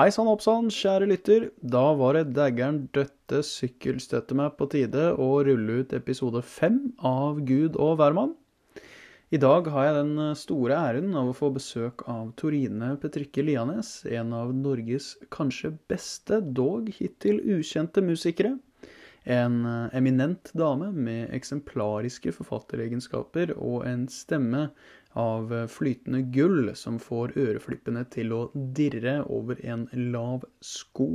Hei sann hopp sann, kjære lytter. Da var det daggeren døtte sykkelstøtte meg på tide å rulle ut episode fem av Gud og hvermann. I dag har jeg den store æren av å få besøk av Torine Petrikke Lianes, en av Norges kanskje beste, dog hittil ukjente musikere. En eminent dame med eksemplariske forfatteregenskaper og en stemme av flytende gull som får øreflippene til å dirre over en lav sko.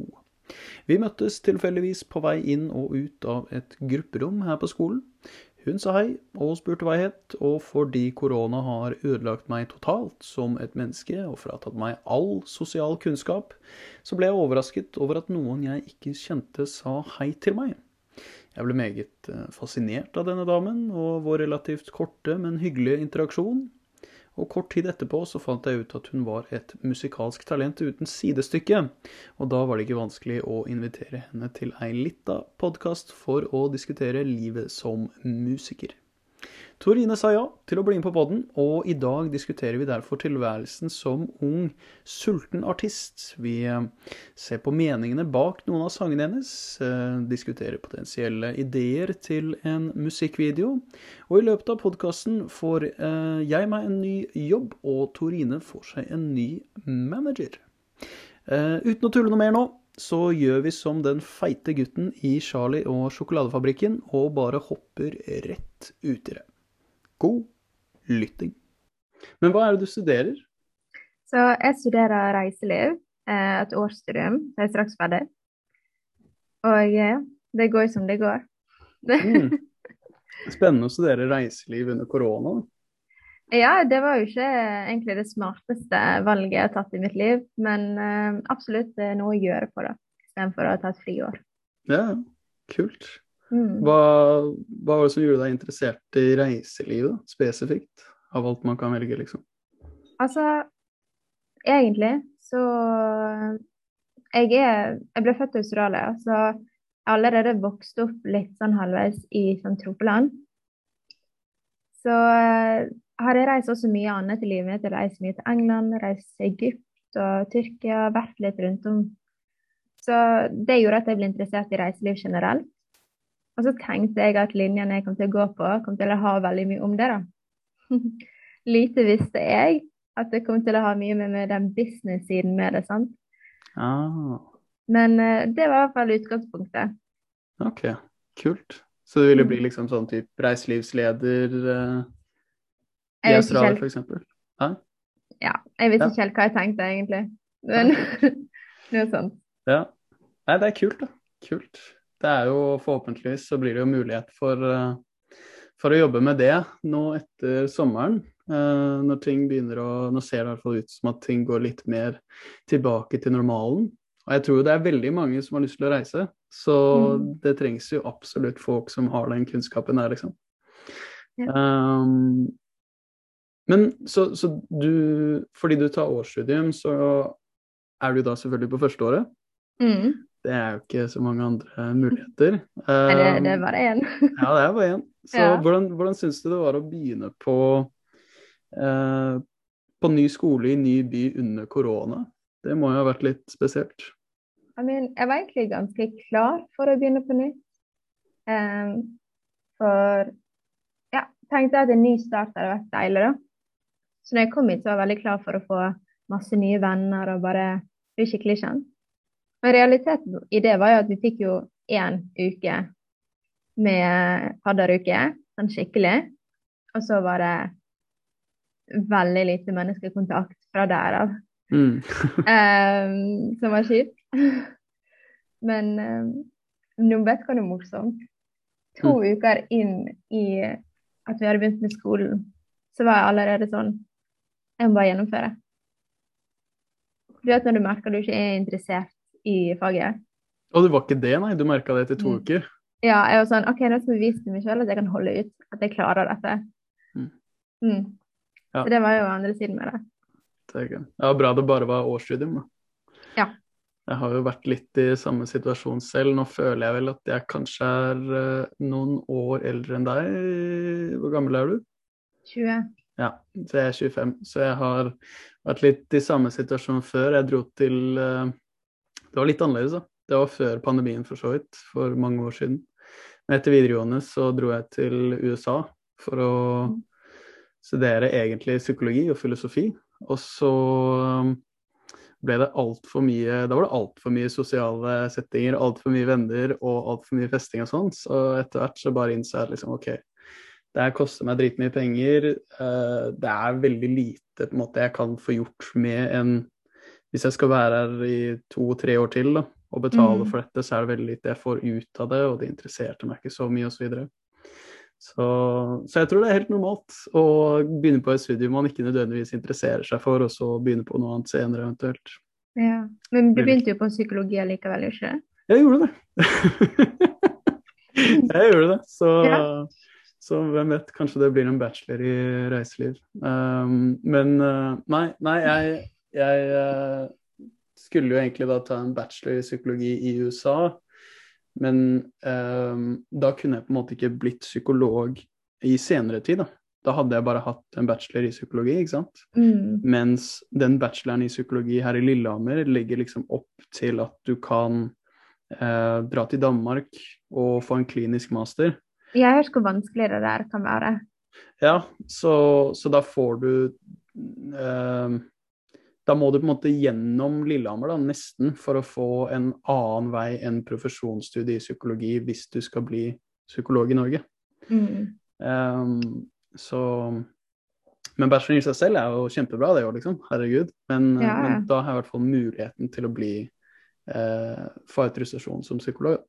Vi møttes tilfeldigvis på vei inn og ut av et grupperom her på skolen. Hun sa hei og spurte hva jeg het, og fordi korona har ødelagt meg totalt som et menneske og fratatt meg all sosial kunnskap, så ble jeg overrasket over at noen jeg ikke kjente sa hei til meg. Jeg ble meget fascinert av denne damen og vår relativt korte, men hyggelige interaksjon, og kort tid etterpå så fant jeg ut at hun var et musikalsk talent uten sidestykke, og da var det ikke vanskelig å invitere henne til ei lita podkast for å diskutere livet som musiker. Torine sa ja til å bli med på podden, og i dag diskuterer vi derfor tilværelsen som ung, sulten artist. Vi ser på meningene bak noen av sangene hennes, diskuterer potensielle ideer til en musikkvideo, og i løpet av podkasten får jeg meg en ny jobb, og Torine får seg en ny manager. Uten å tulle noe mer nå, så gjør vi som den feite gutten i Charlie og sjokoladefabrikken, og bare hopper rett uti det. God lytting. Men hva er det du studerer? Så jeg studerer reiseliv, et årsstudium. Jeg er straks ferdig. Og ja, det går som det går. Mm. Spennende å studere reiseliv under korona. Ja, det var jo ikke egentlig det smarteste valget jeg har tatt i mitt liv, men uh, absolutt noe å gjøre på det, istedenfor å ta et friår. Ja, kult. Mm. Hva, hva var det som gjorde deg interessert i reiselivet, spesifikt? Av alt man kan velge, liksom. Altså, egentlig så Jeg er Jeg ble født i Australia, så jeg har allerede vokst opp litt sånn halvveis i sånn tropeland. Så uh, har jeg reist også mye annet i livet mitt. Jeg har reist mye til England, reist til Egypt og Tyrkia, vært litt rundt om. Så det gjorde at jeg ble interessert i reiseliv generelt. Og så tenkte jeg at linjen jeg kom til å gå på, kom til å ha veldig mye om det, da. Lite visste jeg at det kom til å ha mye med, med den business-siden med det, sant. Ah, Men uh, det var i hvert fall utgangspunktet. ok, kult. Så du ville Mm. bli liksom sånn type reiselivsleder eh, i Australia, eksempel? Hæ? ja, jeg vet Ja. ikke helt hva jeg tenkte, egentlig. Men noe sånt. Ja. Nei, det er kult, da. Kult. Det er jo forhåpentligvis så blir det jo mulighet for, eh, for å jobbe med det nå etter sommeren. eh, når ting begynner å Nå ser det i hvert fall ut som at ting går litt mer tilbake til normalen. Og jeg tror det er veldig mange som har lyst til å reise, så Mm. det trengs jo absolutt folk som har den kunnskapen der, liksom. Ja. Um, men så, så du Fordi du tar årsstudium, så er du da selvfølgelig på førsteåret. Mm. Det er jo ikke så mange andre muligheter. Det, Um, det er bare én. ja, det er bare én. Så Ja. hvordan, hvordan syns du det var å begynne på eh, på ny skole i ny by under korona? Det må jo ha vært litt spesielt. I mean, jeg var egentlig ganske klar for å begynne på nytt. Um, for ja, tenkte at en ny start hadde vært deilig, da. Så når jeg kom hit, så var jeg veldig klar for å få masse nye venner og bare bli skikkelig kjent. Men realiteten i det var jo at vi fikk jo én uke med fadderuke, sånn skikkelig. Og så var det veldig lite menneskekontakt fra der av. Mm. um, som var kjipt. Men um, nå vet hva det er morsomt. To uker inn i at vi hadde begynt med skolen, så var jeg allerede sånn Jeg må bare gjennomføre. Du vet når du merker du ikke er interessert i faget. Og det var ikke det, nei? Du merka det etter to Mm. uker? Ja, jeg var sånn OK, nå skal jeg vise til meg selv at jeg kan holde ut, at jeg klarer dette. Mm. Mm. Ja. Så det var jo andre siden med det. Det. Ja, bra det bare var årsstudium, da. Ja. Jeg har jo vært litt i samme situasjon selv. Nå føler jeg vel at jeg kanskje er eh, noen år eldre enn deg. Hvor gammel er du? 20. Ja, så jeg er 25. Så jeg har vært litt i samme situasjon før. Jeg dro til, eh, det var litt annerledes, da. Det var før pandemien, for så vidt, for mange år siden. Men etter videregående så dro jeg til USA for å studere egentlig psykologi og filosofi. Og så um, ble det altfor mye Da var det altfor mye sosiale settinger, altfor mye venner og altfor mye festing og sånn. Så etter hvert så bare innså jeg liksom OK, det her koster meg dritmye penger. Uh, det er veldig lite på en måte jeg kan få gjort med en Hvis jeg skal være her i to-tre år til da, og betale Mm. for dette, så er det veldig lite jeg får ut av det, og det interesserte meg ikke så mye osv. Så, videre. så Så jeg tror det er helt normalt å begynne på et studium man ikke nødvendigvis interesserer seg for, og så begynne på noe annet senere eventuelt. Ja. Men du begynte jo på psykologi likevel, ikke? Jeg gjorde det. jeg gjorde det. Så, Ja. så hvem vet, kanskje det blir en bachelor i reiseliv. Um, men uh, nei, nei jeg, jeg uh, skulle jo egentlig da ta en bachelor i psykologi i USA. Men um, da kunne jeg på en måte ikke blitt psykolog i senere tid, da. Da hadde jeg bare hatt en bachelor i psykologi, ikke sant. Mm. Mens den bacheloren i psykologi her i Lillehammer legger liksom opp til at du kan eh, dra til Danmark og få en klinisk master. Jeg har hørt hvor vanskelig det der kan være. Ja, så, så da får du eh, Da må du på en måte gjennom Lillehammer, da, nesten, for å få en annen vei enn profesjonsstudie i psykologi hvis du skal bli psykolog i Norge. Mm. Um, så Men bachelor i seg selv er jo kjempebra, det òg, liksom. Herregud. Men, ja. men da har jeg i hvert fall muligheten til å bli eh, få autorisasjon som psykolog.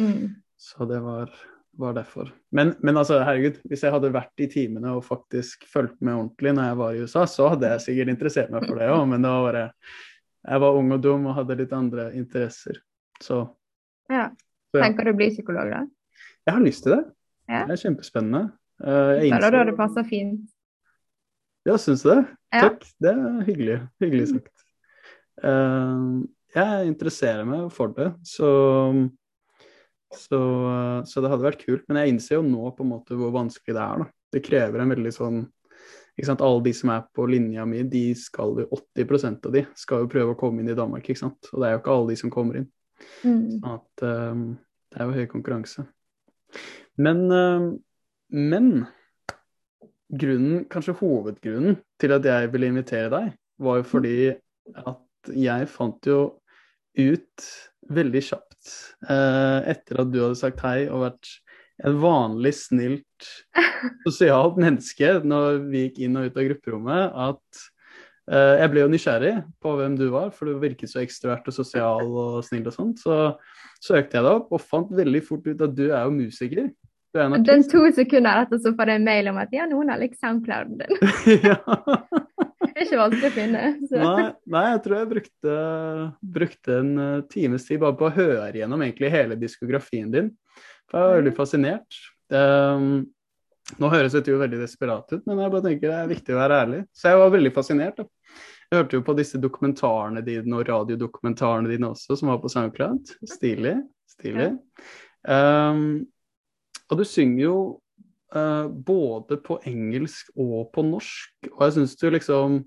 Mm. Så det var, var derfor. Men, men altså, herregud, hvis jeg hadde vært i timene og faktisk fulgt med ordentlig når jeg var i USA, så hadde jeg sikkert interessert meg for det òg, men det var bare Jeg var ung og dum og hadde litt andre interesser. Så, Ja. så ja. Tenker du å bli psykolog, da? Jeg har lyst til det. Ja. Det er kjempespennende. Eh, jeg innså- det passer fint? Ja, syns du det? Ja. Takk. Det er hyggelig. Hyggelig sagt. Uh, jeg interesserer meg for det, så, så Så det hadde vært kult. Men jeg innser jo nå på en måte hvor vanskelig det er. da. Det krever en veldig sånn ikke sant? Alle de som er på linja mi, de skal jo 80% av de skal jo prøve å komme inn i Danmark, ikke sant. Og det er jo ikke alle de som kommer inn. Mm. Sånn at um, det er jo høy konkurranse. Men, um, men grunnen, kanskje hovedgrunnen til at jeg ville invitere deg, var jo fordi at jeg fant jo ut veldig kjapt eh, etter at du hadde sagt hei og vært et vanlig snilt, sosialt menneske når vi gikk inn og ut av grupperommet, at eh, jeg ble jo nysgjerrig på hvem du var, for du virket så ekstrovert og sosial og snill og sånt. Så søkte jeg deg opp og fant veldig fort ut at du er jo musiker. Du er Den to sekunder etter så får jeg en mail om at ja, noen har likt SoundClouden din. ja. Det er ikke vanskelig å finne. Nei, nei, jeg tror jeg brukte, brukte en eh, times tid bare på å høre gjennom egentlig hele diskografien din. For jeg var veldig fascinert. Um, nå høres dette jo veldig desperat ut, men jeg bare tenker det er viktig å være ærlig. Så jeg var veldig fascinert. Da. Jeg hørte jo på disse dokumentarene dine og radiodokumentarene dine også, som var på SoundCloud. Stilig. Stilig. Um, og du synger jo eh, både på engelsk og på norsk, og jeg syns du liksom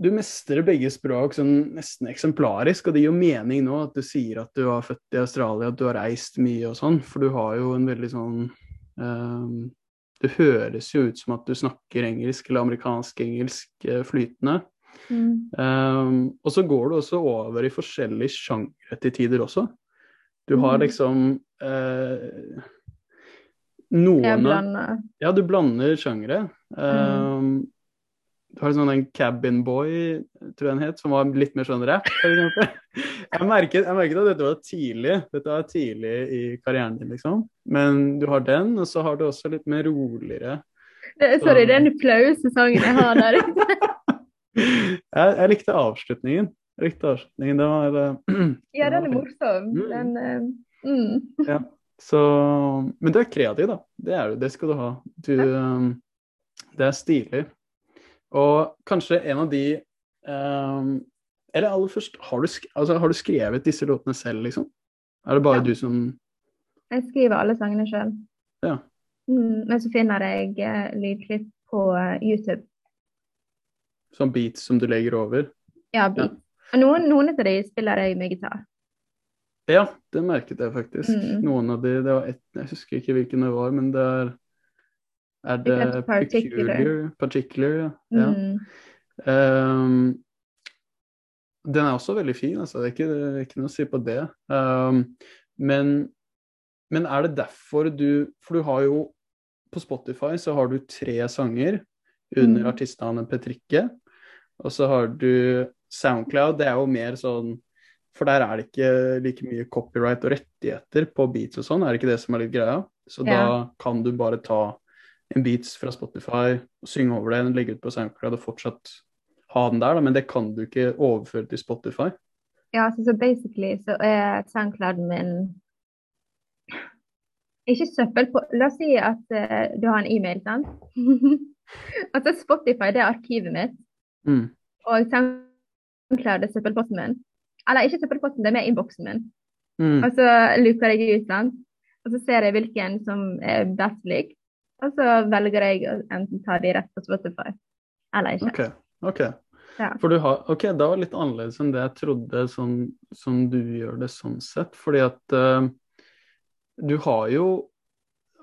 Du mestrer begge språk sånn nesten eksemplarisk, og det gir jo mening nå at du sier at du var født i Australia, at du har reist mye og sånn, for du har jo en veldig sånn um, Det høres jo ut som at du snakker engelsk eller amerikansk-engelsk eh, flytende. Mm. Um, og så går du også over i forskjellige sjangre til tider også. Du har Mm. liksom eh, noen av-. Ja, du blander sjangere. Um, Du har sånn en Cabin Boy, tror jeg den het, som var litt mer sånn rap. Jeg merket, jeg merket at dette var tidlig Dette var tidlig i karrieren din, liksom. Men du har den, og så har du også litt mer roligere Det, sorry, det er den flaueste sangen jeg har der. jeg, jeg likte avslutningen. Jeg likte avslutningen. Det var uh, Ja, den er morsom. Mm. Den, uh, mm. Så Men du er kreativ, da. Det er du. Det skal du ha. Du um, Det er stilig. Og kanskje en av de um, Eller aller først, har du, altså, har du skrevet disse låtene selv, liksom? Er det bare Ja. du som Jeg skriver alle sangene sjøl. Ja. Mm, men så finner jeg uh, lydklipp på uh, YouTube. Sånn beats som du legger over? Ja, ja. Og noen, noen av de spiller jeg med gitar. Ja, det merket jeg faktisk. Mm. Noen av de, det var ett, jeg husker ikke hvilken det var, men det er Er det Particular. Peculiar? Particular, ja. ja. Mm. Ehm, den er også veldig fin, altså. Det er ikke, det er ikke noe å si på det. Um, men, men er det derfor du For du har jo På Spotify så har du tre sanger under Mm. artistnavnet Petrikke. Og så har du Soundcloud. Det er jo mer sånn For der er det ikke like mye copyright og rettigheter på beats og sånn, er det ikke det som er litt greia? Så da kan du bare ta en beats fra Spotify synge over den, legge ut på SoundCloud og fortsatt ha den der, da, men det kan du ikke overføre til Spotify. Ja, så, så basically så er SoundCloud min ikke søppel på La oss si at uh, du har en e-mail, sant? altså Spotify, det er arkivet mitt, Mm. og SoundCloud er søppelposten min. Eller ikke søppelposten, det er med innboksen min. Mm. Og så luker jeg ut, sant? Og så ser jeg hvilken som er best lik. Og så velger jeg å enten ta de rett på Spotify, eller ikke. OK. ok. Ja. For du har, ok, det var litt annerledes enn det jeg trodde, sånn som du gjør det sånn sett. Fordi at uh, du har jo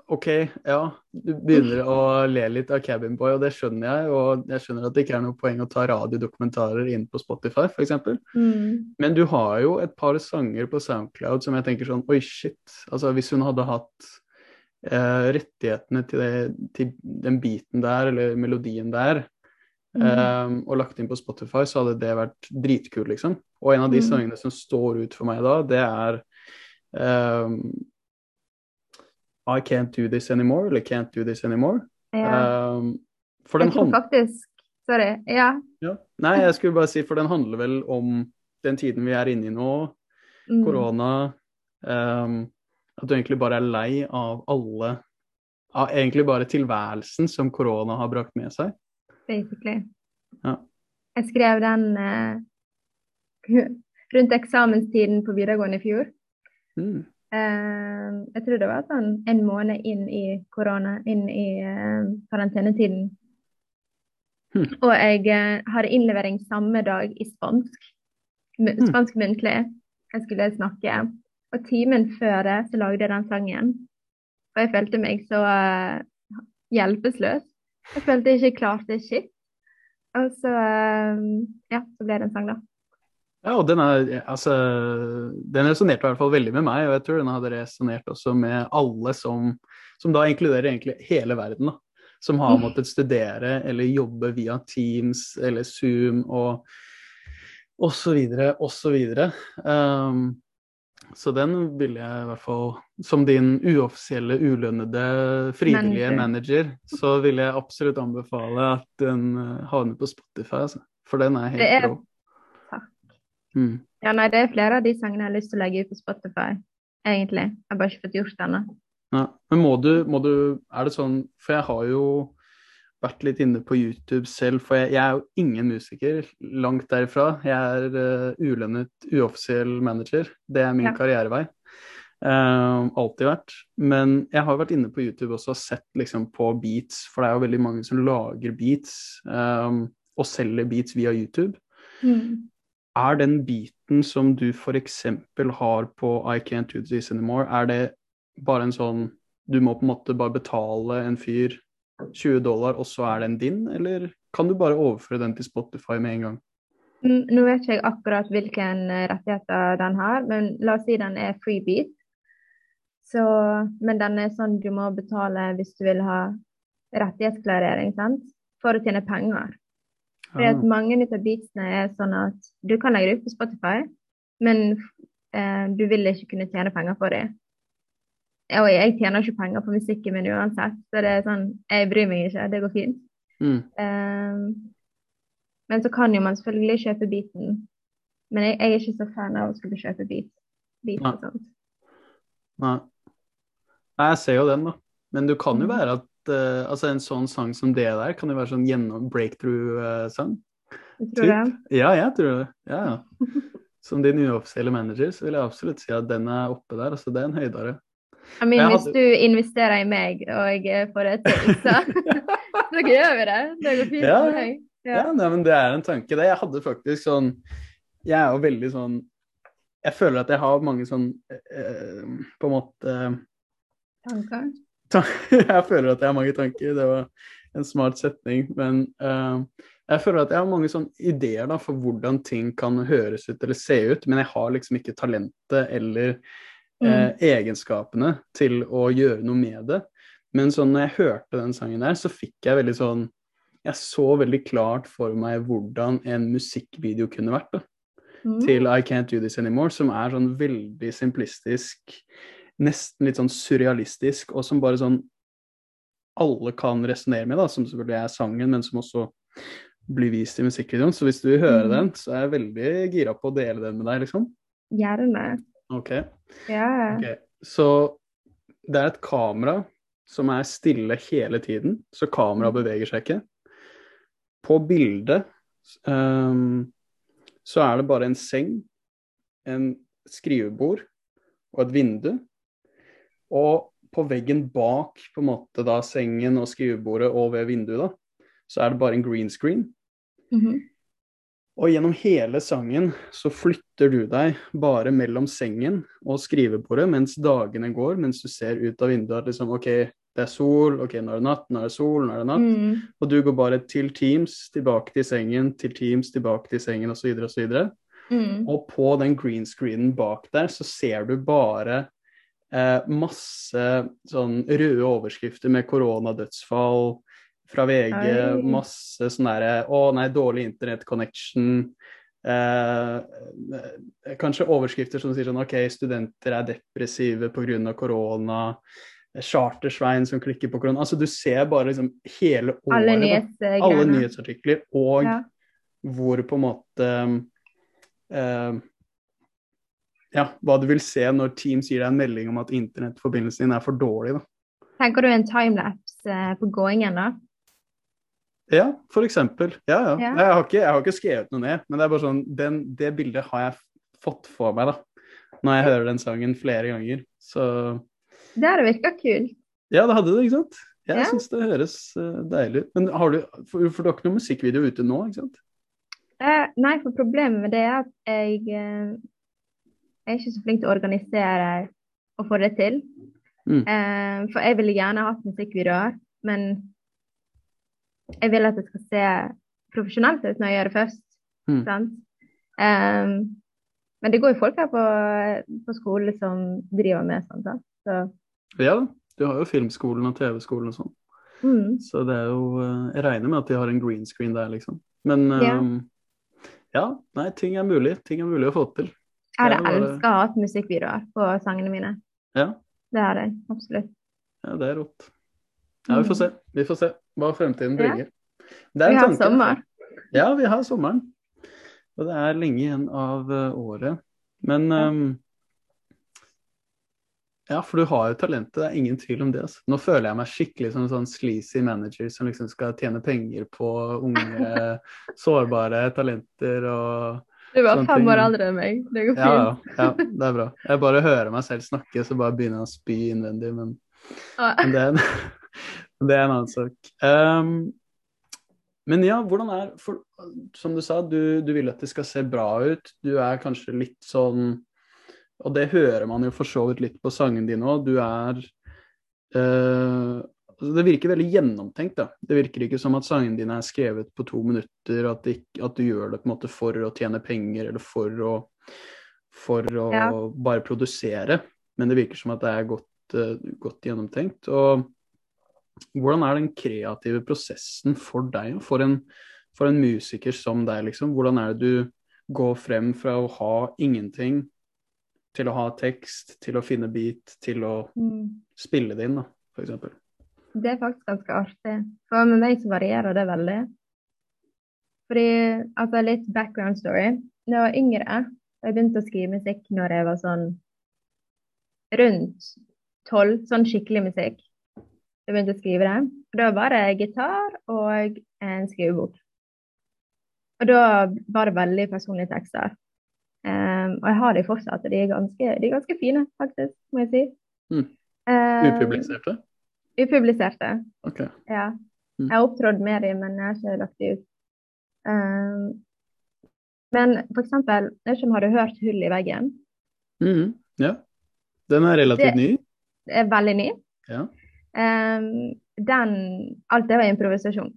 OK, ja, du begynner å le litt av Cabin Boy, og det skjønner jeg. Og jeg skjønner at det ikke er noe poeng å ta radiodokumentarer inn på Spotify, f.eks. Mm. Men du har jo et par sanger på SoundCloud som jeg tenker sånn Oi, shit. Altså, hvis hun hadde hatt eh, rettighetene til, det, til den biten der, eller melodien der, Mm. eh, og lagt inn på Spotify, så hadde det vært dritkult, liksom. Og en av de Mm. sangene som står ut for meg da, det er eh, I Can't Do This Anymore, eller Can't Do This Anymore. Ja. Um, for den handler faktisk Sorry. Ja. ja. Nei, jeg skulle bare si, for den handler vel om den tiden vi er inne i nå, Mm. korona ehm, At du egentlig bare er lei av alle Av egentlig bare tilværelsen som korona har brakt med seg. Basically. Ja. Jeg skrev den uh, rundt eksamenstiden på videregående i fjor. Mm. Eh, jeg tror det var sånn en måned inn i korona, inn i eh, karantenetiden. Hmm. Og jeg har hadde innlevering samme dag i spansk. Hmm. Spansk muntlig. Jeg skulle snakke. Og timen før det så lagde jeg den sangen. Og jeg følte meg så eh, hjelpeløs. Jeg følte jeg ikke klarte shit. Og så eh, ja, så ble det en sang, da. Ja, og den er altså Den resonnerte i hvert fall veldig med meg, og jeg tror den hadde resonnert også med alle som Som da inkluderer egentlig hele verden, da. Som har Mm. måttet studere eller jobbe via Teams eller Zoom og og så videre, og så videre. Um, så den ville jeg i hvert fall, som din uoffisielle, ulønnede, frivillige Manager. manager, så vil jeg absolutt anbefale at den eh, havner på Spotify, altså. For den er helt rå. Mm. Ja, nei, det er flere av de sangene jeg har lyst til å legge ut på Spotify, egentlig. Jeg har bare ikke fått gjort det ennå. Ja. Men må du, må du Er det sånn For jeg har jo vært litt inne på YouTube selv, for jeg, jeg er jo ingen musiker. Langt derifra. Jeg er uh, ulønnet, uoffisiell manager. Det er min Ja. karrierevei. Uh, alltid vært. Men jeg har vært inne på YouTube også og sett liksom på beats, for det er jo veldig mange som lager beats um, og selger beats via YouTube. Mm. Er den biten som du f.eks. har på I Can't Do This Anymore, er det bare en sånn Du må på en måte bare betale en fyr 20 dollar, og så er den din, eller kan du bare overføre den til Spotify med en gang? Nå vet ikke jeg akkurat hvilken eh, rettigheter den har, men la oss si den er freebeat. Så, men den er sånn du må betale hvis du vil ha rettighetsklarering, sant? For å tjene penger. At Ah, mange av beatsene er sånn at du kan legge det ut på Spotify, men eh, du vil ikke kunne tjene penger på det. Og jeg tjener ikke penger på musikken min uansett, så det er sånn, jeg bryr meg ikke, det går fint. mm, Um, men så kan jo man selvfølgelig kjøpe beaten. Men jeg, jeg er ikke så fan av å skulle kjøpe beat. beat Nei. nei. Nei, jeg ser jo den, da. Men du kan jo Mm. være at eh, altså en sånn sang som det der, kan jo være sånn gjennom breakthrough-sang. Jeg tror det. Ja, jeg tror det. Ja, ja. Som din uoffisielle manager, så vil jeg absolutt si at den er oppe der. Altså, det er en høydare. I mean, hadde... hvis du investerer i meg og jeg får det til, så, så gjør vi det. Det går fint Ja, for meg. Ja, nei, men det er en tanke. Det. Jeg hadde faktisk sånn jeg er jo veldig sånn Jeg føler at jeg har mange sånn eh, På en måte Tanker? Jeg føler at jeg har mange tanker. Det var en smart setning. Men uh, jeg føler at jeg har mange sånne ideer da, for hvordan ting kan høres ut eller se ut, men jeg har liksom ikke talentet eller eh, Mm. egenskapene til å gjøre noe med det. Men sånn når jeg hørte den sangen der, så fikk jeg veldig sånn Jeg så veldig klart for meg hvordan en musikkvideo kunne vært. da Mm. til I Can't Do This Anymore, som er sånn veldig simplistisk, nesten litt sånn surrealistisk, og som bare sånn alle kan resonnere med, da, som selvfølgelig er sangen, men som også blir vist i musikkvideoen. Så hvis du vil høre mm. den, så er jeg veldig gira på å dele den med deg, liksom. Gjerne. Ok. Yeah. okay. Så det er et kamera som er stille hele tiden, så kameraet Mm. beveger seg ikke. På bildet um, så er det bare en seng, en skrivebord og et vindu. Og på veggen bak på en måte da sengen og skrivebordet og ved vinduet, da, så er det bare en green screen. Mhm. Og gjennom hele sangen så flytter du deg bare mellom sengen og skrivebordet mens dagene går, mens du ser ut av vinduet at liksom OK, det er sol, OK, nå er det natt, nå er det sol, nå er det natt. Mm. Og du går bare til Teams, tilbake til sengen, til Teams, tilbake til sengen osv. osv. Mm. Og på den green screenen bak der så ser du bare eh, masse sånn røde overskrifter med koronadødsfall fra VG, Oi. masse sånn derre Å nei, dårlig internettconnection. Eh, eh, kanskje overskrifter som sier sånn OK, studenter er depressive pga. korona. Chartersvein som klikker på korona. Altså, du ser bare liksom hele året. Alle da alle nyhetsartikler, og Ja. hvor på en måte eh, Ja, hva du vil se når Teams gir deg en melding om at internettforbindelsen din er for dårlig. da. Tenker du en timelapse eh, på gåingen, da? Ja, for eksempel. Ja, ja. Ja. Jeg, har ikke, jeg har ikke skrevet noe ned, men det er bare sånn, den, det bildet har jeg fått for meg da, når jeg hører den sangen flere ganger. Så Det hadde virka kult. ja, det hadde det, ikke sant? Jeg Ja. syns det høres eh, deilig ut. Men har du, for, for du har ikke noen musikkvideo ute nå, ikke sant? Uh, nei, for problemet med det er at jeg, eh, jeg er ikke så flink til å organisere og få det til. Mm. Eh, for jeg ville gjerne hatt musikkvideoer, men jeg vil at det skal se profesjonelt ut når jeg gjør det først. Mm. Sant? Eh, men det går jo folk her på, på skole som driver med sånt. Da. Så, Ja da. Du har jo filmskolen og TV-skolen og sånn. mm, Så det er jo eh, Jeg regner med at de har en green screen der, liksom. Men Ja. eh, ja, nei, ting er mulig. Ting er mulig å få til. Jeg hadde bare- elska å ha musikkvideoer på sangene mine. Ja, Det hadde jeg absolutt. ja det er rått. Ja, vi får se. Vi får se hva fremtiden. Ja. bringer. Det er Vi en har tanke. sommer. Ja, vi har sommeren. Og det er lenge igjen av eh, året. Men Ja. ehm, Ja, for du har jo talentet, det er ingen tvil om det. Altså. Nå føler jeg meg skikkelig som en sånn sleazy manager som liksom skal tjene penger på unge, sårbare talenter og Du var fem ting. år eldre enn meg. Det går fint. ja, ja, det er bra. Jeg bare hører meg selv snakke, så bare begynner jeg å spy innvendig, men, ah. men det, er en, det er en annen sak. Um, men ja, hvordan er for, Som du sa, du, du vil at det skal se bra ut. Du er kanskje litt sånn Og det hører man jo for så vidt litt på sangen din òg. Du er eh, altså Det virker veldig gjennomtenkt, da. Det virker ikke som at sangene dine er skrevet på to minutter, at, ikke, at du gjør det på en måte for å tjene penger eller for å, for å Ja. bare produsere. Men det virker som at det er godt, eh, godt gjennomtenkt. Og hvordan er den kreative prosessen for deg, for en, for en musiker som deg, liksom? Hvordan er det du går frem fra å ha ingenting til å ha tekst, til å finne beat, til å Mm. spille det inn, da, eksempel? Det er faktisk ganske artig. For med meg så varierer det veldig. Fordi, altså litt background story. Da jeg var yngre, jeg begynte å skrive musikk når jeg var sånn rundt tolv, sånn skikkelig musikk. Jeg begynte å skrive det. Og da var det gitar og en skrivebok. Og da var det veldig personlige tekster. Um, og jeg har de fortsatt, og de er ganske, de er ganske fine, faktisk, må jeg si. Mm. Um, Upubliserte? Upubliserte. Ok. Ja. Mm. Jeg har opptrådt med dem, men jeg har ikke lagt dem ut. Um, Men for eksempel, jeg vet har du hørt 'Hull i veggen'? Mm, ja. Den er relativt Det- ny. Det er veldig ny. Ja. Um, den Alt det var improvisasjon.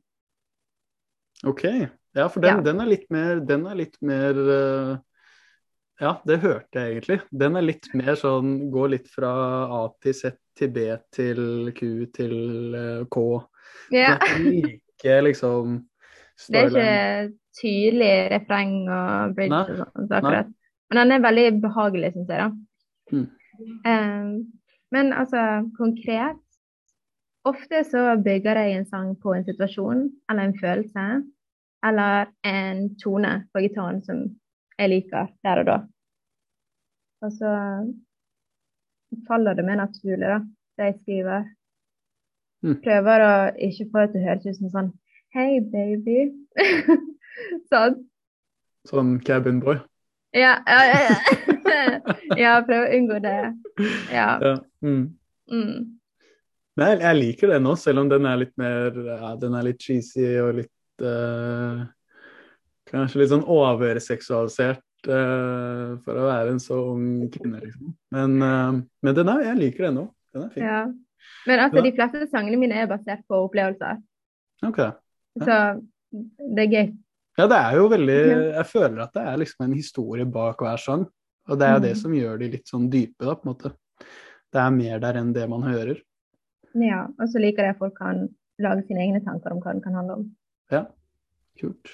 Ok. Ja, for den, Ja. den er litt mer Den er litt mer uh, Ja, det hørte jeg egentlig. Den er litt mer sånn Går litt fra A til Z til B til Q til eh, K. Ja. Like liksom Det er ikke tydelig refreng og bridge Nei, og sånt akkurat. akkurat. Men den er veldig behagelig, syns jeg, da. Mm. Um, men altså, konkret Ofte så bygger jeg en sang på en situasjon eller en følelse eller en tone på gitaren som jeg liker der og da. Og så faller det meg naturlig, da, det jeg skriver. Mm. Prøver å ikke få det til å høres ut som sånn Hei, baby. sånn. Sånn cabin boy. Ja, ja, ja. ja. ja prøv å unngå det. Ja. Ja. Mm. Mm. Nei, jeg, liker det nå, selv om den er litt mer ja, Den er litt cheesy og litt uh, Kanskje litt sånn overseksualisert for å være en så ung kvinne, liksom. Men, eh, men den er, jeg liker den òg. Den er fin. ja. Men altså, Ja. de fleste sangene mine er basert på opplevelser. Ok. Så det er gøy. Ja, det er jo veldig Jeg føler at det er liksom en historie bak hver sang. Og det er jo det Mm. som gjør de litt sånn dype, da, på en måte. Det er mer der enn det man hører. Ja, og så liker jeg at folk kan lage sine egne tanker om hva den kan handle om. Ja. Kult.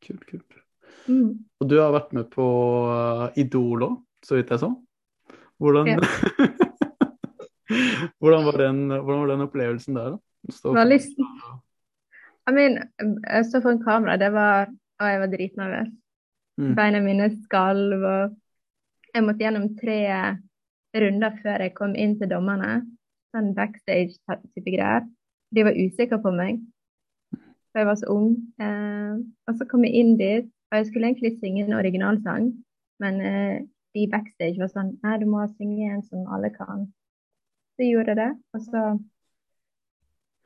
Kult, kult. Mm. Og du har vært med på uh, Idol òg, så vidt jeg så. Hvordan, Ja. hvordan, var den, hvordan var den opplevelsen der, da? Stå for- Veldig I mean, jeg står foran kamera, det var Og jeg var dritnervøs. Mm. Beina mine skalv, og jeg måtte gjennom tre runder før jeg kom inn til dommerne. Sånn backstage-type greier. De var usikre på meg, for jeg var så ung. Eh, og så kom jeg inn dit, og jeg skulle egentlig synge en originalsang, men eh, de backstage var sånn Nei, du må synge en som alle kan. Så gjorde jeg det, og så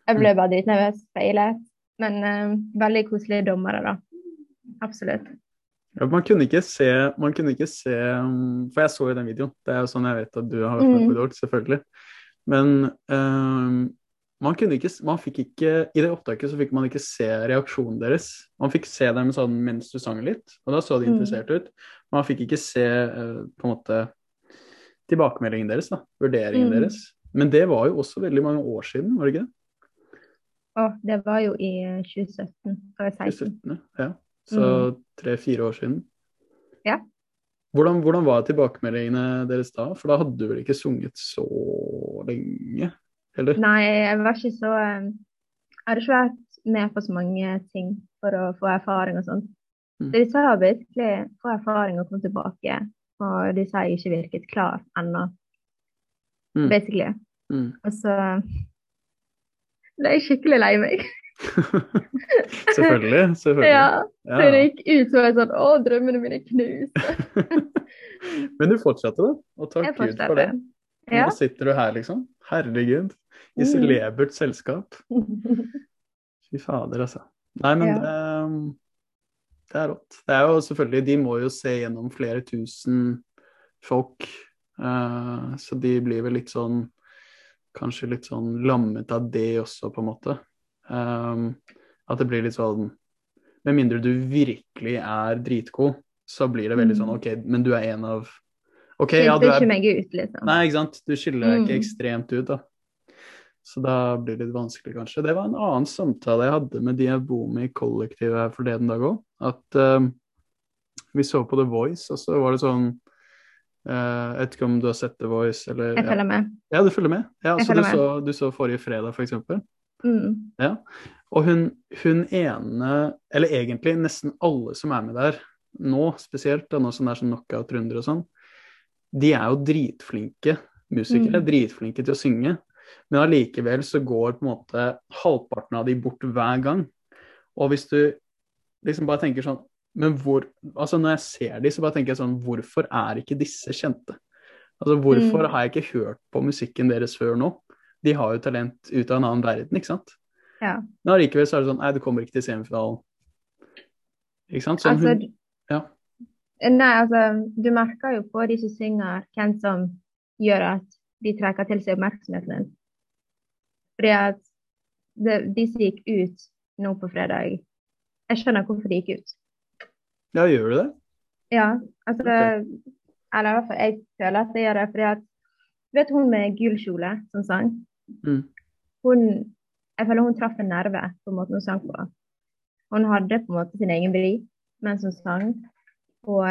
Jeg ble bare dritnervøs, feilet. Men eh, veldig koselige dommere, da. Absolutt. Ja, man kunne ikke se, man kunne ikke se um, For jeg så jo den videoen. Det er jo sånn jeg vet at du har vært med på Mm. Idol, selvfølgelig. Men um, man ikke Man fikk ikke I det opptaket så fikk man ikke se reaksjonen deres. Man fikk se dem sånn mens du sang litt, og da så de Mm. interessert ut. Man fikk ikke se eh, på en måte tilbakemeldingen deres, da. Vurderingen Mm. deres. Men det var jo også veldig mange år siden, var det ikke det? Å, det var jo i eh, 2017. fra var 16. 2017, ja. Så tre-fire år siden. Ja. Hvordan, hvordan var tilbakemeldingene deres da? For da hadde du vel ikke sunget så lenge? Eller? Nei, jeg var ikke så eh, Jeg hadde ikke vært med på så mange ting for å få erfaring og sånt. Mm. Så de sa basically få erfaring og komme tilbake. Og de sa jeg ikke virket klar ennå, Mm. basically. Mm. Og så ble jeg skikkelig lei meg. selvfølgelig. selvfølgelig. Ja, så det gikk ut så jeg sånn Å, drømmene mine er knust. Men du fortsatte, da. Og takk Gud for det. Og Ja. Nå sitter du her, liksom. Herregud. I Mm. celebert selskap. Fy fader, altså. Nei, men Ja. det, det er rått. Det er jo selvfølgelig De må jo se gjennom flere tusen folk, uh, så de blir vel litt sånn Kanskje litt sånn lammet av det også, på en måte. Um, at det blir litt sånn Med mindre du virkelig er dritgod, så blir det veldig Mm. sånn OK, men du er en av OK, ja, du ikke er liksom. Nei, ikke sant. Du skiller deg ikke Mm. ekstremt ut, da. Så da blir det litt vanskelig, kanskje. Det var en annen samtale jeg hadde med de jeg bor med i kollektivet her forleden dag òg. At uh, vi så på The Voice, og så var det sånn uh, Jeg vet ikke om du har sett The Voice, eller Jeg ja. følger med. ja, du følger med? Ja, så du så, du så forrige fredag, for eksempel? Mm. Ja. Og hun, hun ene, eller egentlig nesten alle som er med der nå, spesielt, da, nå som det er sånn knockout-runder og sånn, de er jo dritflinke musikere, Mm. dritflinke til å synge. Men allikevel så går på en måte halvparten av de bort hver gang. Og hvis du liksom bare tenker sånn Men hvor Altså når jeg ser de, så bare tenker jeg sånn Hvorfor er ikke disse kjente? Altså hvorfor Mm. har jeg ikke hørt på musikken deres før nå? De har jo talent ut av en annen verden, ikke sant? Ja. Men allikevel så er det sånn Nei, du kommer ikke til semifinalen. Ikke sant? Sånn Altså, hun Ja. Nei, altså, du merker jo på de som synger, hvem som gjør at de trekker til seg oppmerksomheten din. Fordi at det, de som gikk ut nå på fredag Jeg skjønner hvorfor de gikk ut. Ja, gjør du det? Ja, altså okay. Eller i hvert fall jeg føler at jeg gjør det. Fordi at Vet hun med gul kjole som sang? Mm. Hun Jeg føler hun traff en nerve på måten hun sang på. Hun hadde på en måte sin egen vri mens hun sang. Og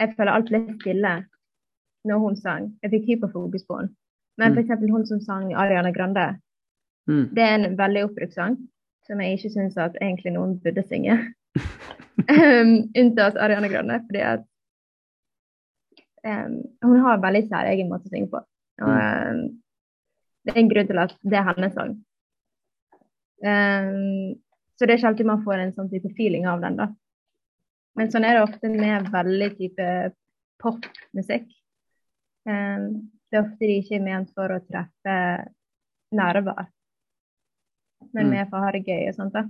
jeg føler alt ble stille når hun sang. Jeg fikk hyperfokus på henne. Men f.eks. eksempel hun som sang Ariana Grande, Mm. det er en veldig oppbrukt sang som jeg ikke syns at egentlig noen burde synge. um, unntatt Ariana Grande, fordi at um, hun har en veldig særegen måte å synge på. Og um, det er en grunn til at det er hennes sang. Så det er ikke alltid man får en sånn type feeling av den, da. Men sånn er det ofte med veldig type popmusikk. Um, det er ofte de ikke er ment for å treffe nerver, men Mm. mer for å ha det gøy og sånt, da.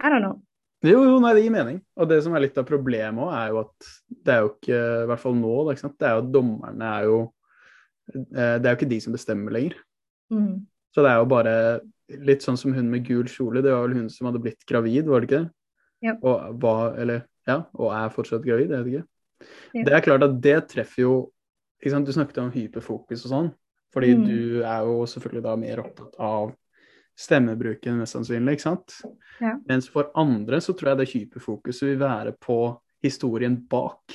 I don't know. Jo, jo, nei, det gir mening. Og det som er litt av problemet òg, er jo at det er jo ikke, i hvert fall nå, da, det er jo at dommerne er jo eh, Det er jo ikke de som bestemmer lenger. Mm. Så det er jo bare litt sånn som hun med gul kjole. Det var vel hun som hadde blitt gravid, var det ikke det? Ja. Og var, eller, ja, og er fortsatt gravid, jeg vet ikke. Ja. Det er klart at det treffer jo sant? Du snakket om hyperfokus og sånn. Fordi Mm. du er jo selvfølgelig da mer opptatt av stemmebruken, mest sannsynlig, ikke sant? Ja. Mens for andre så tror jeg det hyperfokuset vil være på historien bak.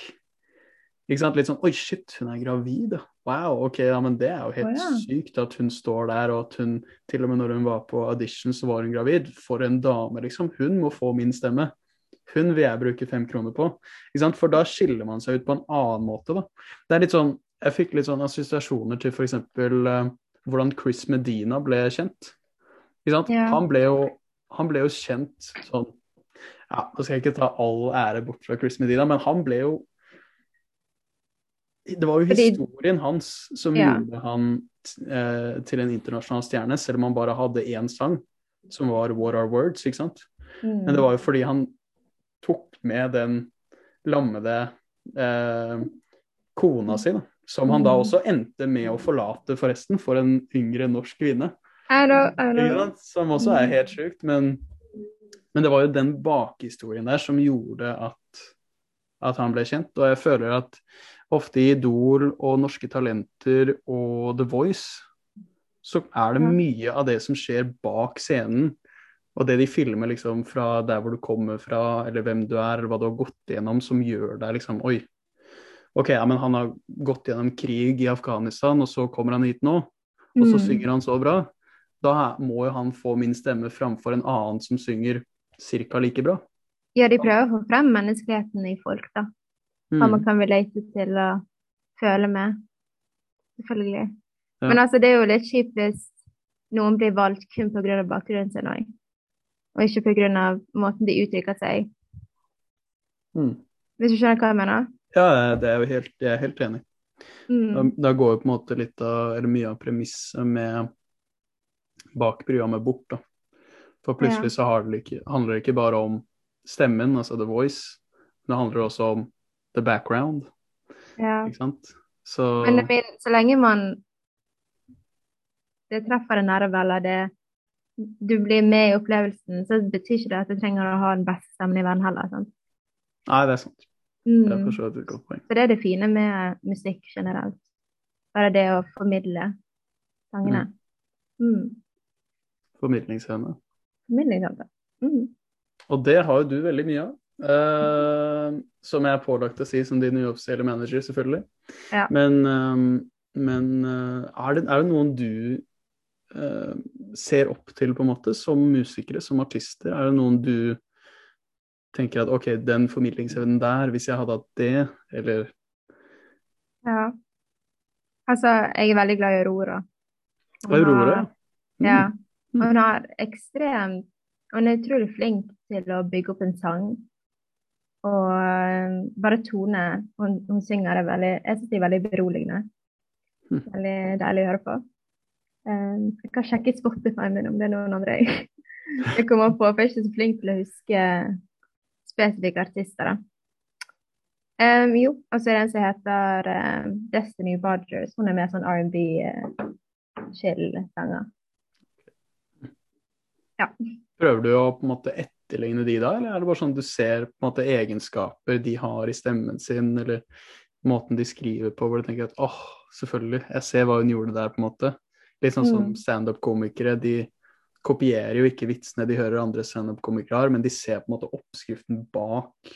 Ikke sant? Litt sånn Oi, shit, hun er gravid, ja. Wow, ok, ja, men det er jo helt oh, ja. sykt at hun står der, og at hun til og med når hun var på audition, så var hun gravid. For en dame, liksom. Hun må få min stemme. Hun vil jeg bruke fem kroner på. Ikke sant? For da skiller man seg ut på en annen måte, da. Det er litt sånn Jeg fikk litt sånn assosiasjoner til f.eks. Uh, hvordan Chris Medina ble kjent. Ikke sant? Yeah. Han, ble jo, han ble jo kjent sånn Ja, nå skal jeg ikke ta all ære bort fra Chris Medina, men han ble jo Det var jo historien hans som Ja. gjorde han eh, til en internasjonal stjerne, selv om han bare hadde én sang, som var What Are Words, ikke sant? Mm. Men det var jo fordi han tok med den lammede eh, kona si, da. Som han da Mm. også endte med å forlate, forresten, for en yngre norsk kvinne. I know, I know. Som også er helt sjukt. Men, men det var jo den bakhistorien der som gjorde at, at han ble kjent. Og jeg føler at ofte i Idol og Norske Talenter og The Voice så er det mye av det som skjer bak scenen. Og det de filmer liksom fra der hvor du kommer fra, eller hvem du er, eller hva du har gått gjennom, som gjør deg liksom Oi, OK, ja, men han har gått gjennom krig i Afghanistan, og så kommer han hit nå, og så Mm. synger han så bra. Da må jo han få min stemme framfor en annen som synger ca. like bra. Ja, de prøver å få frem menneskeligheten i folk, da. Hva man Mm. kan relate til og føle med. Selvfølgelig. Ja. Men altså, det er jo litt kjipt hvis noen blir valgt kun pga. bakgrunnen sin òg, og ikke pga. måten de uttrykker seg. Mm. Hvis du skjønner hva jeg mener? Ja, det er jo helt, jeg er helt enig. Da, Mm. da går jo på en måte litt av, eller mye av premisset med bak programmet bort, da. For plutselig så har det ikke, handler det ikke bare om stemmen, altså the voice, men det handler også om the background, Ja. ikke sant? Så Men det mener, så lenge man det treffer en nerve, eller det du blir med i opplevelsen, så betyr ikke det at du trenger å ha den beste stemmen i verden heller. Sant? Nei, det er sant. Det er Mm. for så vidt et godt poeng. For det er det fine med musikk generelt. Bare det å formidle sangene. Mm. Formidlingsevne. Formidlingsevne. Mm. Og det har jo du veldig mye av. eh, som jeg er pålagt å si som din uoffisielle manager, selvfølgelig. Ja. Men, eh, men uh, er, det, er det noen du ser opp til, på en måte, som musikere, som artister? Er det noen du tenker at OK, den formidlingsevnen der, hvis jeg hadde hatt det, eller Ja. Altså, jeg er veldig glad i Aurora. Hun Aurora? har- Ja. Mm. Hun har ekstremt Hun er utrolig flink til å bygge opp en sang. Og eh, bare tone Hun, hun synger det veldig Jeg syns det er veldig beroligende. Mm. Veldig deilig å høre på. Um, jeg kan sjekke Spotify min om det er noen andre jeg, jeg kommer på, for jeg er ikke så flink til å huske spesifikke artister, da. Um, jo, og så er det en som heter um, Destiny Bodgers. Hun er mer sånn R&B-chill-sanger. Uh, ja. Prøver du å på en måte etterligne de da, eller er det bare sånn du ser på en måte egenskaper de har i stemmen sin, eller måten de skriver på, hvor du tenker at åh, selvfølgelig, jeg ser hva hun gjorde der, på en måte. Litt sånn som mm. standup-komikere. De kopierer jo ikke vitsene de hører andre standup-komikere har, men de ser på en måte oppskriften bak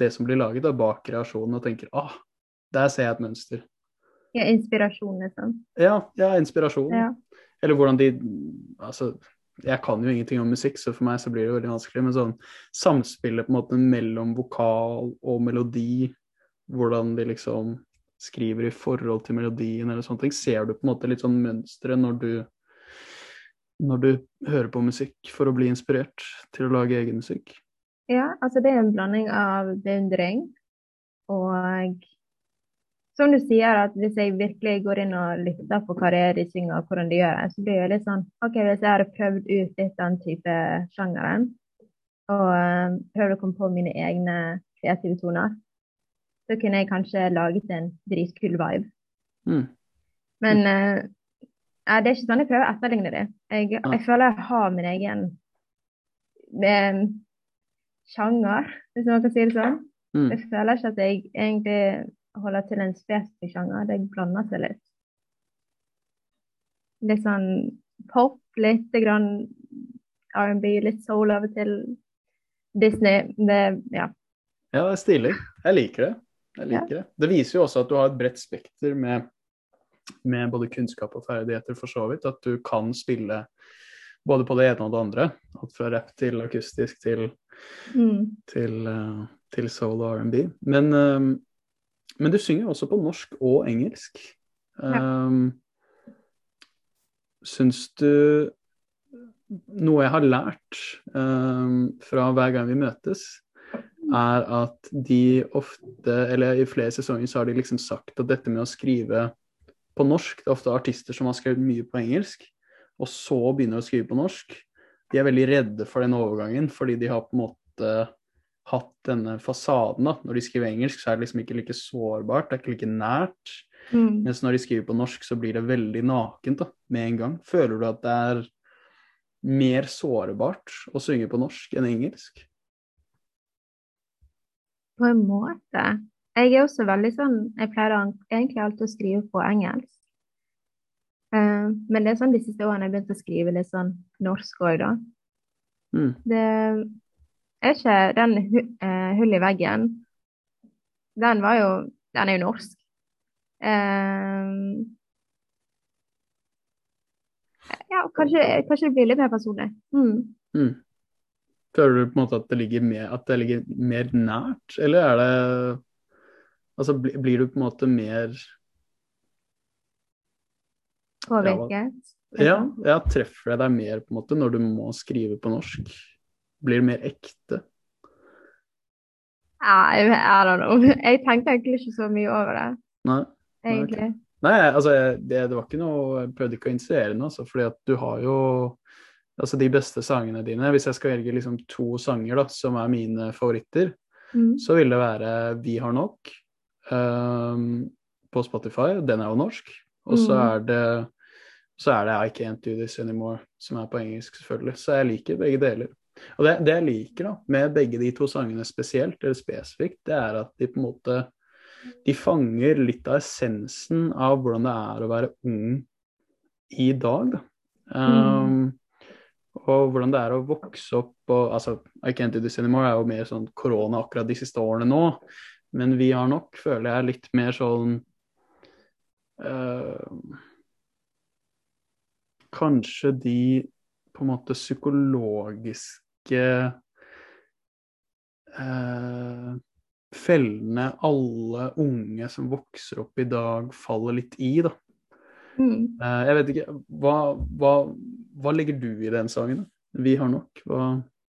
det som blir laget, da, bak kreasjonen, og tenker ah, der ser jeg et mønster. Ja, inspirasjon, liksom. Ja, ja inspirasjon. Ja. Eller hvordan de Altså, jeg kan jo ingenting om musikk, så for meg så blir det veldig vanskelig. Men sånn samspillet på en måte mellom vokal og melodi, hvordan de liksom skriver i forhold til melodien eller sånne ting, ser du på en måte litt sånn mønstre når du når du hører på musikk for å bli inspirert til å lage egen musikk? Ja, altså det er en blanding av beundring og som du sier, at hvis jeg virkelig går inn og lytter på hva det er de synger, og hvordan de gjør det, så blir det litt sånn OK, hvis jeg hadde prøvd ut litt den type sjangeren, og uh, prøvd å komme på mine egne kreative toner, så kunne jeg kanskje laget en dritkul vibe. Mm. Men uh, det er ikke sånn jeg prøver å etterligne det. Jeg, jeg føler jeg har min egen med, sjanger, hvis man kan si det sånn. Mm. Jeg føler ikke at jeg egentlig holder til en spesifikk sjanger. Det blander seg litt. Litt sånn pop, litt grann R&B, litt soul over til. Disney. Det, ja. Ja, det er stilig. Jeg liker det. Jeg liker ja. det. Det viser jo også at du har et bredt spekter med med både kunnskap og ferdigheter, for så vidt. At du kan spille både på det ene og det andre. Alt fra rapp til akustisk til, mm. til, uh, til soul og R&B. Men, um, men, du synger også på norsk og engelsk. Um, ja. Syns du Noe jeg har lært um, fra hver gang vi møtes, er at de ofte, eller i flere sesonger, så har de liksom sagt at dette med å skrive på norsk. Det er ofte artister som har skrevet mye på engelsk, og så begynner å skrive på norsk. De er veldig redde for den overgangen, fordi de har på en måte hatt denne fasaden. da. Når de skriver engelsk, så er det liksom ikke like sårbart, det er ikke like nært. Mm. Mens når de skriver på norsk, så blir det veldig nakent da, med en gang. Føler du at det er mer sårbart å synge på norsk enn engelsk? På en måte. Jeg er også veldig sånn Jeg pleier egentlig alltid å skrive på engelsk. Uh, men det er sånn de siste årene jeg har begynt å skrive litt sånn norsk òg, da. Mm. Det er ikke Den uh, hull i veggen, den var jo Den er jo norsk. Uh, ja, kanskje, kanskje, det blir litt mer personlig. Mm. Mm. Føler du på en måte at det ligger mer, det ligger mer nært, eller er det Altså blir du på en måte mer Påvirket? Ja, ja, treffer det deg mer på en måte når du må skrive på norsk? Blir det mer ekte? I, I don't know. Jeg tenkte egentlig ikke så mye over det. Nei. Egentlig. Okay. Nei, altså det, det, var ikke noe Jeg prøvde ikke å initiere noe, altså, fordi at du har jo altså de beste sangene dine. Hvis jeg skal velge liksom to sanger da, som er mine favoritter, mm. så vil det være Vi har nok um, på Spotify. Den er jo norsk. Og så mm. er det så er det I Can't Do This Anymore, som er på engelsk, selvfølgelig. Så jeg liker begge deler. Og det, det, jeg liker da, med begge de to sangene spesielt, eller spesifikt, det er at de på en måte de fanger litt av essensen av hvordan det er å være ung i dag. Da. Um, mm. Og hvordan det er å vokse opp og altså, I Can't Do This Anymore er jo mer sånn korona akkurat de siste årene nå. Men vi har nok, føler jeg, litt mer sånn øh, Kanskje de på en måte psykologiske øh, fellene alle unge som vokser opp i dag, faller litt i, da. Mm. Uh, jeg vet ikke hva, hva, hva, legger du i den sangen? Vi har nok. Hva,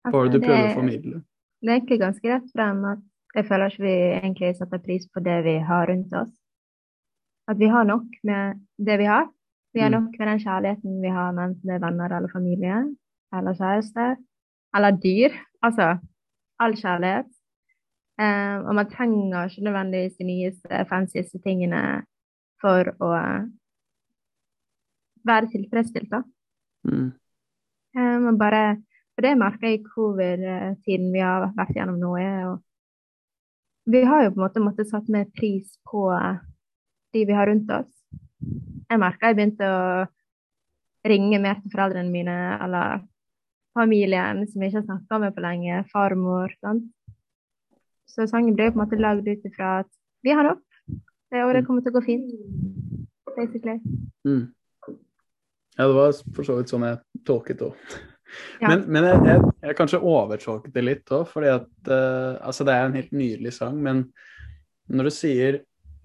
hva var det du prøvde å formidle? Det er egentlig ganske rett frem at jeg føler ikke vi egentlig setter pris på det vi har rundt oss. At vi har nok med det vi har. Vi har mm. nok med den kjærligheten vi har enten det er venner eller familie eller kjæreste eller dyr. Altså all kjærlighet. Eh, og man trenger ikke nødvendigvis de nyeste, fancyeste tingene for å være tilfredsstilt, da. Mm. Eh, men bare For det merker jeg i covid-tiden vi har vært gjennom nå, er jo Vi har jo på en måte måttet satt mer pris på de vi har rundt oss. Jeg merka jeg begynte å ringe mer til foreldrene mine eller familien som jeg ikke har snakka med på lenge, farmor. sant? Så sangen ble på en måte lagd ut ifra at vi har opp, og det kommer til å gå fint. Basically. Mm. Ja, det var for så vidt sånn jeg tolket det òg. Ja. Men, men jeg, jeg, jeg kanskje overtolket det litt òg, fordi at uh, Altså, det er en helt nydelig sang, men når du sier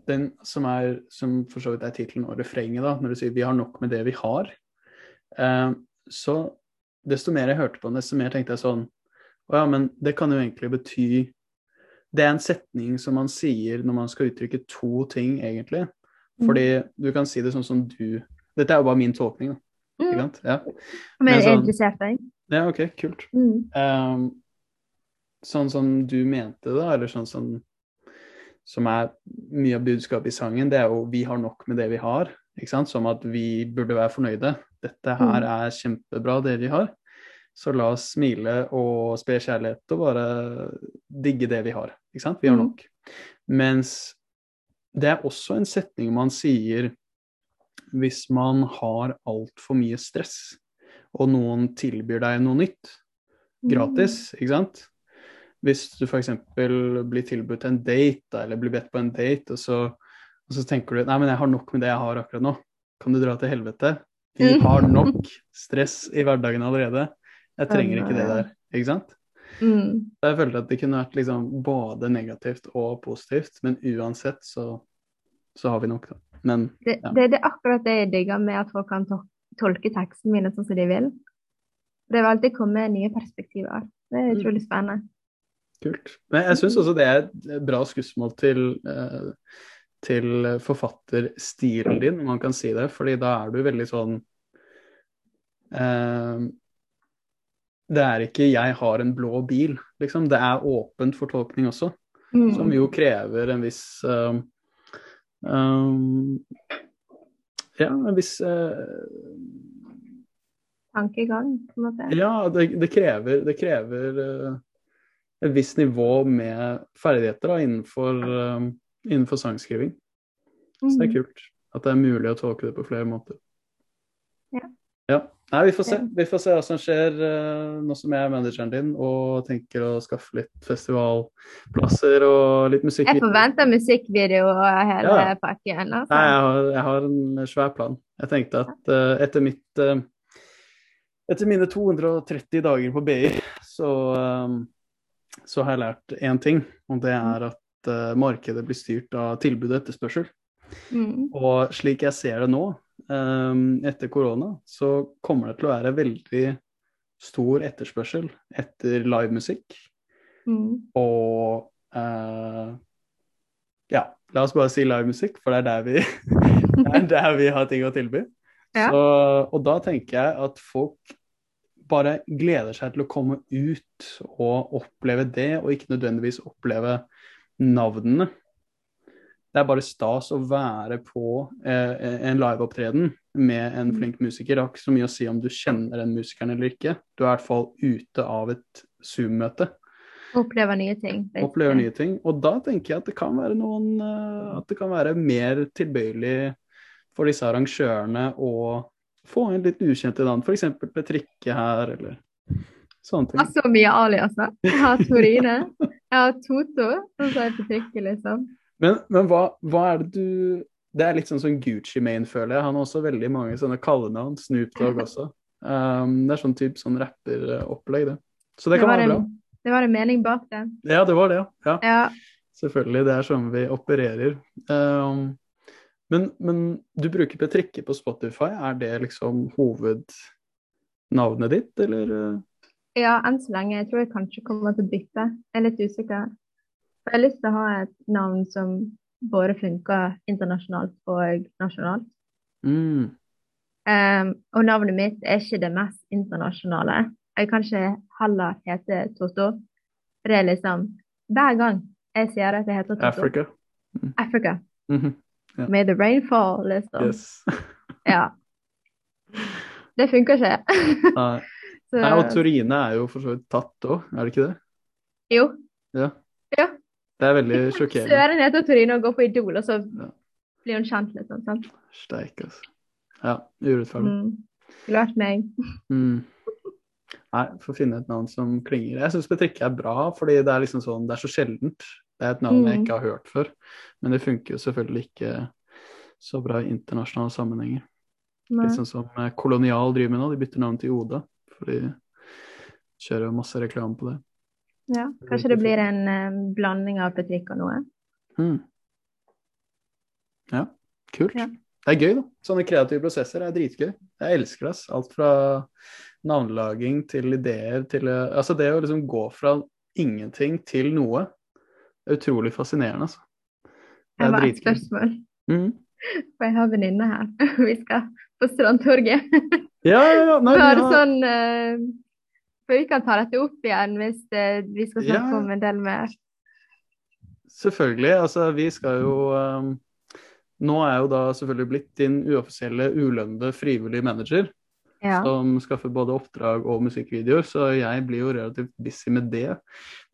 den som er Som for så vidt er tittelen og refrenget, da, når du sier 'vi har nok med det vi har', uh, så desto mer jeg hørte på den, desto mer tenkte jeg sånn Å ja, men det kan jo egentlig bety Det er en setning som man sier når man skal uttrykke to ting, egentlig. Fordi du kan si det sånn som du Dette er jo bare min tolkning, da. Ikke Mm. sant? Ja. Men sånn- interessert, jeg. ja, OK, kult. Mm. Um, sånn som du mente det, eller sånn som som er mye av budskapet i sangen, det er jo 'vi har nok med det vi har'. ikke sant? Som at vi burde være fornøyde. Dette her Mm. er kjempebra, det vi har. Så la oss smile og spre kjærlighet og bare digge det vi har. ikke sant? Vi har Mm. nok. Mens det er også en setning man sier hvis man har altfor mye stress, og noen tilbyr deg noe nytt gratis, ikke sant? Hvis du f.eks. blir tilbudt en date, eller blir bedt på en date, og så, og så tenker du nei, men jeg har nok med det jeg har akkurat nå. Kan du dra til helvete? Vi Mm. har nok stress i hverdagen allerede. Jeg trenger ikke det der. Ikke sant? Mm. Jeg følte at det kunne vært liksom både negativt og positivt, men uansett så, så har vi nok, da. Men Det, Ja. det, det er akkurat det jeg digger med at folk kan tol- tolke teksten mine sånn som de vil. Det vil alltid komme nye perspektiver. Det er Mm. utrolig spennende. Kult. Men jeg syns også det er et bra skussmål til, eh, til forfatterstilen din, om man kan si det. Fordi da er du veldig sånn eh, Det er ikke 'jeg har en blå bil', liksom. Det er åpent for tolkning også. Mm. Som jo krever en viss eh, um, Ja, en viss eh, Tankegang, på en måte. Ja, det, det krever, det krever eh, et visst nivå med ferdigheter da, innenfor, eh, innenfor sangskriving. Så det er Mm. kult at det er mulig å tolke det på flere måter. Ja. Ja. Nei, vi får se. Vi får se hva som skjer eh, nå som jeg er manageren din og tenker å skaffe litt festivalplasser og litt musikk. Jeg forventer musikkvideo og hele Ja. pakken. Altså. Nei, jeg har, jeg har en svær plan. Jeg tenkte at uh, etter mitt uh, Etter mine 230 dager på BI, så, så har jeg lært én ting, og det er at eh, markedet blir styrt av tilbud og etterspørsel. Mm. Og slik jeg ser det nå, etter korona, så kommer det til å være veldig stor etterspørsel etter livemusikk. Mm. Og uh, ja, la oss bare si livemusikk, for det er der vi, det er der vi har ting å tilby. Ja. Så, og da tenker jeg at folk bare gleder seg til å komme ut og oppleve det, og ikke nødvendigvis oppleve navnene. Det er bare stas å være på eh, en liveopptreden med en flink musiker. Det har ikke så mye å si om du kjenner den musikeren eller ikke. Du er i hvert fall ute av et Zoom-møte Opplever nye ting. opplever nye ting. Og da tenker jeg at det kan være noen eh, At det kan være mer tilbøyelig for disse arrangørene å få inn litt ukjente navn, f.eks. Petrikke her, eller sånne ting. Jeg har så mye aliaser. Jeg har Torine. Jeg har Toto. Og så er trykket, liksom. Men, men hva, hva er det du Det er litt sånn som Gucci Mane, føler jeg. Han har også veldig mange sånne kallenavn. Snoop Dogg også. Um, det er sånn type sånn rapperopplegg, det. Så det kan var være en, bra. det var en mening bak det. Ja, det var det, ja. ja. Selvfølgelig, det er sånn vi opererer. Um, men, men du bruker Petrikke på Spotify, er det liksom hovednavnet ditt, eller? ja, enn så lenge. Jeg tror jeg kanskje kommer til å bytte. Jeg er litt usikker. For jeg har lyst til å ha et navn som både funker internasjonalt og nasjonalt. Mm. Um, og navnet mitt er ikke det mest internasjonale. Jeg kan ikke heller hete Toto. For det er liksom Hver gang jeg sier at jeg heter Toto Africa. Africa. Mm -hmm. yeah. May the rain fall, liksom. Yes. Ja. Det funker ikke. Nei. Så, Nei, og Torine er jo for så vidt tatt òg, er det ikke det? jo. Ja. Ja. Det er veldig sjokkerende. Søren heter Torino og går på Idol, og så Ja. blir hun kjent, liksom. sant? Steik, altså. Ja, urettferdig. Mm. Skulle vært meg. Mm. Nei, får finne et navn som klinger. Jeg syns Betrikke er bra, fordi det er liksom sånn, det er så sjeldent. Det er et navn jeg Mm. ikke har hørt før. Men det funker jo selvfølgelig ikke så bra i internasjonale sammenhenger. Nei. Litt sånn som eh, Kolonial driver med nå, de bytter navn til Oda. For de kjører jo masse reklame på det. Ja. Kanskje det blir en eh, blanding av Petrikk og noe. Mm. Ja, kult. Ja. Det er gøy, da. Sånne kreative prosesser er dritgøy. Jeg elsker det. ass. Alt fra navnlaging til ideer til eh, Altså, det å liksom gå fra ingenting til noe er utrolig fascinerende, altså. Det Jeg er har et spørsmål, Mm. for jeg har venninne her. Vi skal på Strandtorget. Ja, ja, ja. Nei, Bare har- sånn eh, For vi kan ta dette opp igjen hvis eh, vi skal snakke Ja. om en del mer. Selvfølgelig. Altså, vi skal jo um, Nå er jo da selvfølgelig blitt din uoffisielle, ulønnede frivillige manager. Ja. som skaffer både oppdrag og musikkvideoer, så jeg blir jo relativt busy med det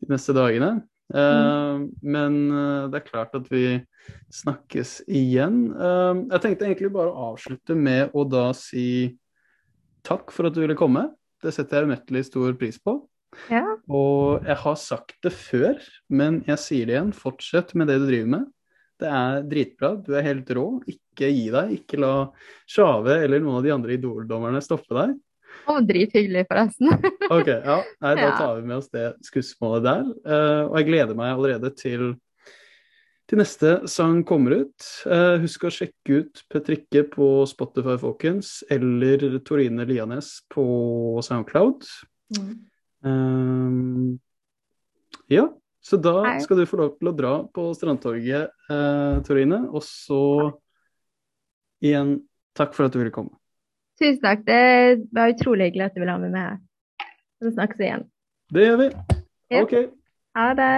de neste dagene. Eh, Men uh, det er klart at vi snakkes igjen. Uh, jeg tenkte egentlig bare å avslutte med å da si takk for at du ville komme. Det setter jeg umettelig stor pris på. ja. Og jeg har sagt det før, men jeg sier det igjen. Fortsett med det du driver med. Det er dritbra. Du er helt rå. Ikke gi deg. Ikke la Sjave eller noen av de andre Idol-dommerne stoppe deg. Og drithyggelig, forresten. Ok, ja. Nei, da tar vi med oss det skussmålet der. Eh, og jeg gleder meg allerede til, til neste sang kommer ut. Eh, husk å sjekke ut Petrikke på Spotify, folkens, eller Torine Lianes på Soundcloud. Um, ja, så da skal du få lov til å dra på Strandtorget, eh, Torine. Og så igjen, takk for at du ville komme. Tusen takk. Det var utrolig hyggelig at du ville ha meg med her. Så snakkes vi igjen. Det gjør vi. OK. Ha det.